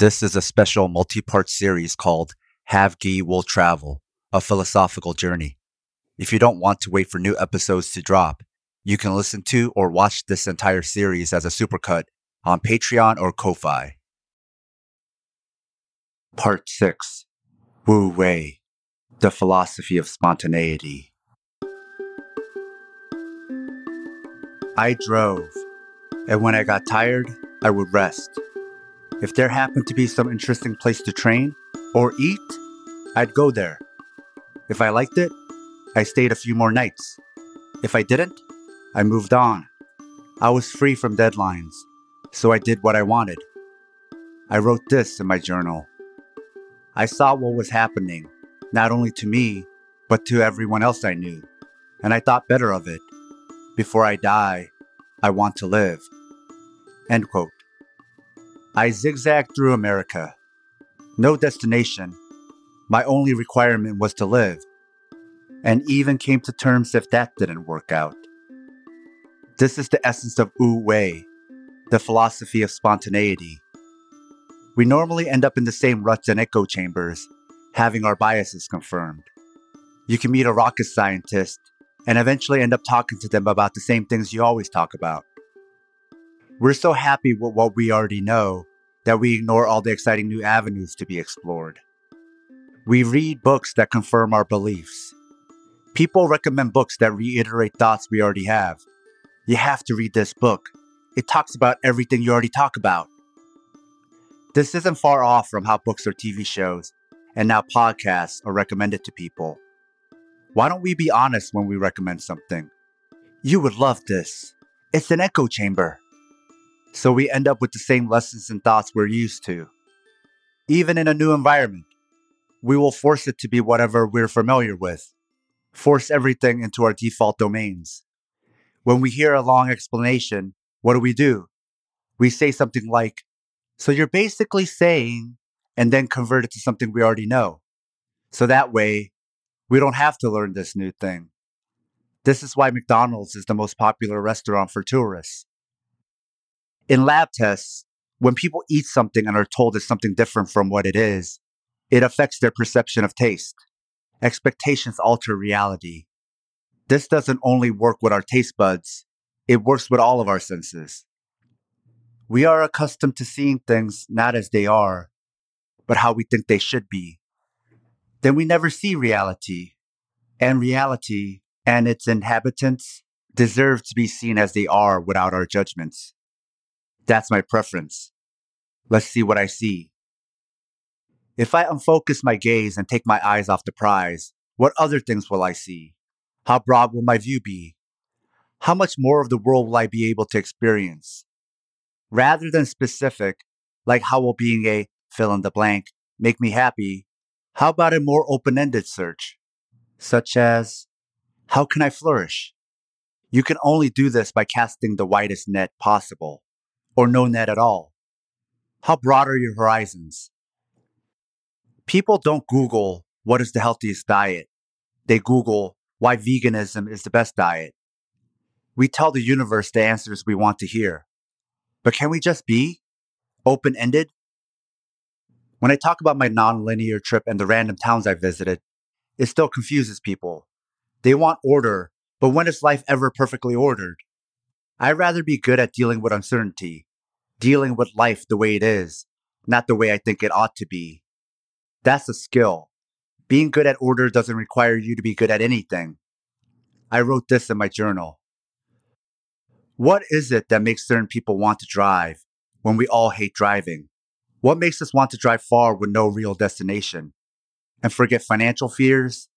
This is a special multi part series called Have Gi Will Travel, a philosophical journey. If you don't want to wait for new episodes to drop, you can listen to or watch this entire series as a supercut on Patreon or Ko-Fi. Part 6 Wu Wei The Philosophy of Spontaneity. I drove, and when I got tired, I would rest. If there happened to be some interesting place to train or eat, I'd go there. If I liked it, I stayed a few more nights. If I didn't, I moved on. I was free from deadlines, so I did what I wanted. I wrote this in my journal. I saw what was happening, not only to me, but to everyone else I knew, and I thought better of it. Before I die, I want to live. End quote. I zigzagged through America. No destination. My only requirement was to live. And even came to terms if that didn't work out. This is the essence of Wu Wei, the philosophy of spontaneity. We normally end up in the same ruts and echo chambers, having our biases confirmed. You can meet a rocket scientist and eventually end up talking to them about the same things you always talk about. We're so happy with what we already know that we ignore all the exciting new avenues to be explored. We read books that confirm our beliefs. People recommend books that reiterate thoughts we already have. You have to read this book. It talks about everything you already talk about. This isn't far off from how books or TV shows, and now podcasts, are recommended to people. Why don't we be honest when we recommend something? You would love this. It's an echo chamber. So we end up with the same lessons and thoughts we're used to. Even in a new environment, we will force it to be whatever we're familiar with, force everything into our default domains. When we hear a long explanation, what do we do? We say something like, So you're basically saying, and then convert it to something we already know. So that way, we don't have to learn this new thing. This is why McDonald's is the most popular restaurant for tourists. In lab tests, when people eat something and are told it's something different from what it is, it affects their perception of taste. Expectations alter reality. This doesn't only work with our taste buds, it works with all of our senses. We are accustomed to seeing things not as they are, but how we think they should be. Then we never see reality, and reality and its inhabitants deserve to be seen as they are without our judgments. That's my preference. Let's see what I see. If I unfocus my gaze and take my eyes off the prize, what other things will I see? How broad will my view be? How much more of the world will I be able to experience? Rather than specific, like how will being a fill in the blank make me happy, how about a more open ended search? Such as, how can I flourish? You can only do this by casting the widest net possible or no net at all? How broad are your horizons? People don't Google what is the healthiest diet. They Google why veganism is the best diet. We tell the universe the answers we want to hear. But can we just be open ended? When I talk about my non-linear trip and the random towns I visited, it still confuses people. They want order, but when is life ever perfectly ordered? I'd rather be good at dealing with uncertainty, dealing with life the way it is, not the way I think it ought to be. That's a skill. Being good at order doesn't require you to be good at anything. I wrote this in my journal. What is it that makes certain people want to drive when we all hate driving? What makes us want to drive far with no real destination? And forget financial fears,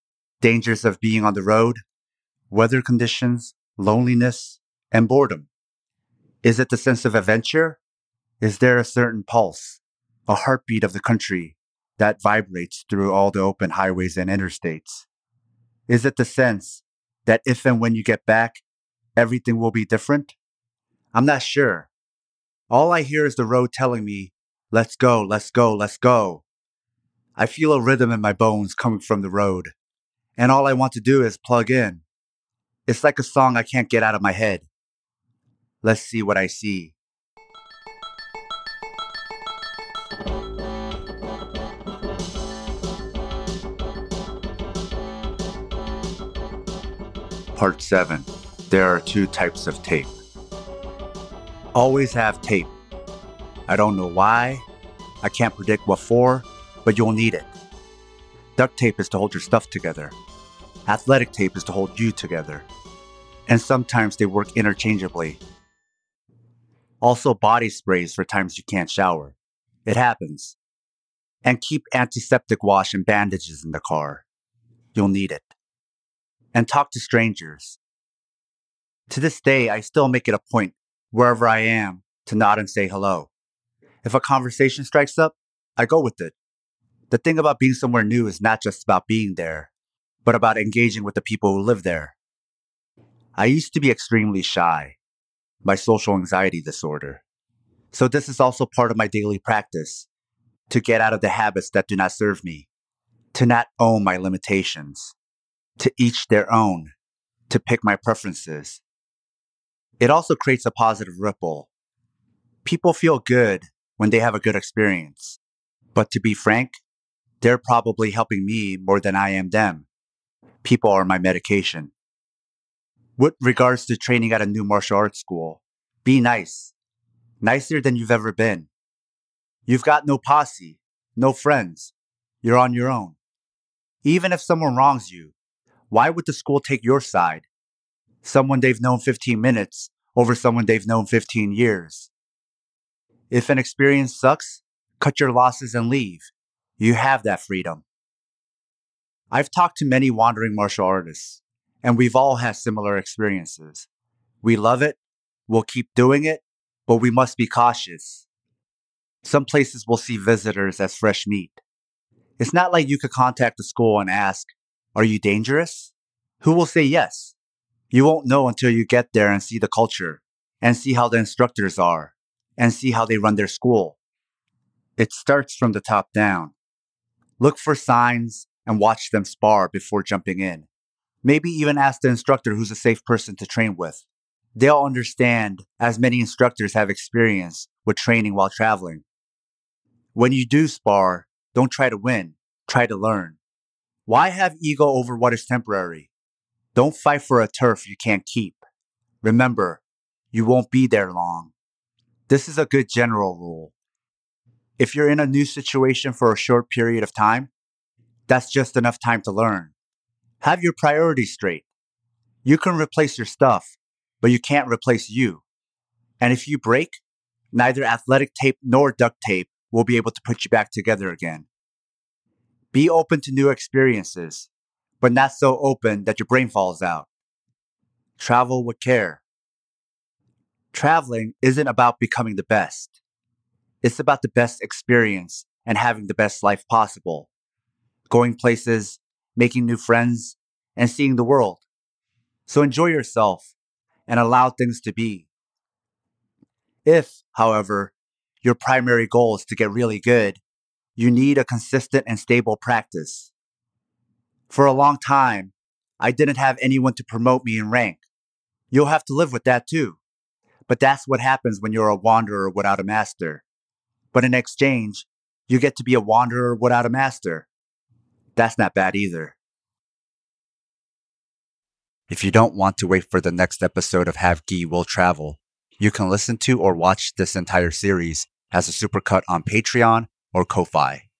dangers of being on the road, weather conditions, loneliness, and boredom? Is it the sense of adventure? Is there a certain pulse, a heartbeat of the country that vibrates through all the open highways and interstates? Is it the sense that if and when you get back, everything will be different? I'm not sure. All I hear is the road telling me, let's go, let's go, let's go. I feel a rhythm in my bones coming from the road, and all I want to do is plug in. It's like a song I can't get out of my head. Let's see what I see. Part 7 There are two types of tape. Always have tape. I don't know why, I can't predict what for, but you'll need it. Duct tape is to hold your stuff together. Athletic tape is to hold you together. And sometimes they work interchangeably. Also, body sprays for times you can't shower. It happens. And keep antiseptic wash and bandages in the car. You'll need it. And talk to strangers. To this day, I still make it a point, wherever I am, to nod and say hello. If a conversation strikes up, I go with it. The thing about being somewhere new is not just about being there, but about engaging with the people who live there. I used to be extremely shy, my social anxiety disorder. So this is also part of my daily practice to get out of the habits that do not serve me, to not own my limitations, to each their own, to pick my preferences. It also creates a positive ripple. People feel good when they have a good experience. But to be frank, they're probably helping me more than I am them. People are my medication. With regards to training at a new martial arts school, be nice. Nicer than you've ever been. You've got no posse, no friends. You're on your own. Even if someone wrongs you, why would the school take your side? Someone they've known 15 minutes over someone they've known 15 years. If an experience sucks, cut your losses and leave. You have that freedom. I've talked to many wandering martial artists, and we've all had similar experiences. We love it, we'll keep doing it, but we must be cautious. Some places will see visitors as fresh meat. It's not like you could contact the school and ask, Are you dangerous? Who will say yes? You won't know until you get there and see the culture and see how the instructors are and see how they run their school. It starts from the top down. Look for signs and watch them spar before jumping in. Maybe even ask the instructor who's a safe person to train with. They'll understand, as many instructors have experience with training while traveling. When you do spar, don't try to win, try to learn. Why have ego over what is temporary? Don't fight for a turf you can't keep. Remember, you won't be there long. This is a good general rule. If you're in a new situation for a short period of time, that's just enough time to learn. Have your priorities straight. You can replace your stuff, but you can't replace you. And if you break, neither athletic tape nor duct tape will be able to put you back together again. Be open to new experiences, but not so open that your brain falls out. Travel with care. Traveling isn't about becoming the best. It's about the best experience and having the best life possible. Going places, making new friends, and seeing the world. So enjoy yourself and allow things to be. If, however, your primary goal is to get really good, you need a consistent and stable practice. For a long time, I didn't have anyone to promote me in rank. You'll have to live with that too. But that's what happens when you're a wanderer without a master. But in exchange, you get to be a wanderer without a master. That's not bad either. If you don't want to wait for the next episode of Have Gi Will Travel, you can listen to or watch this entire series as a supercut on Patreon or Ko-Fi.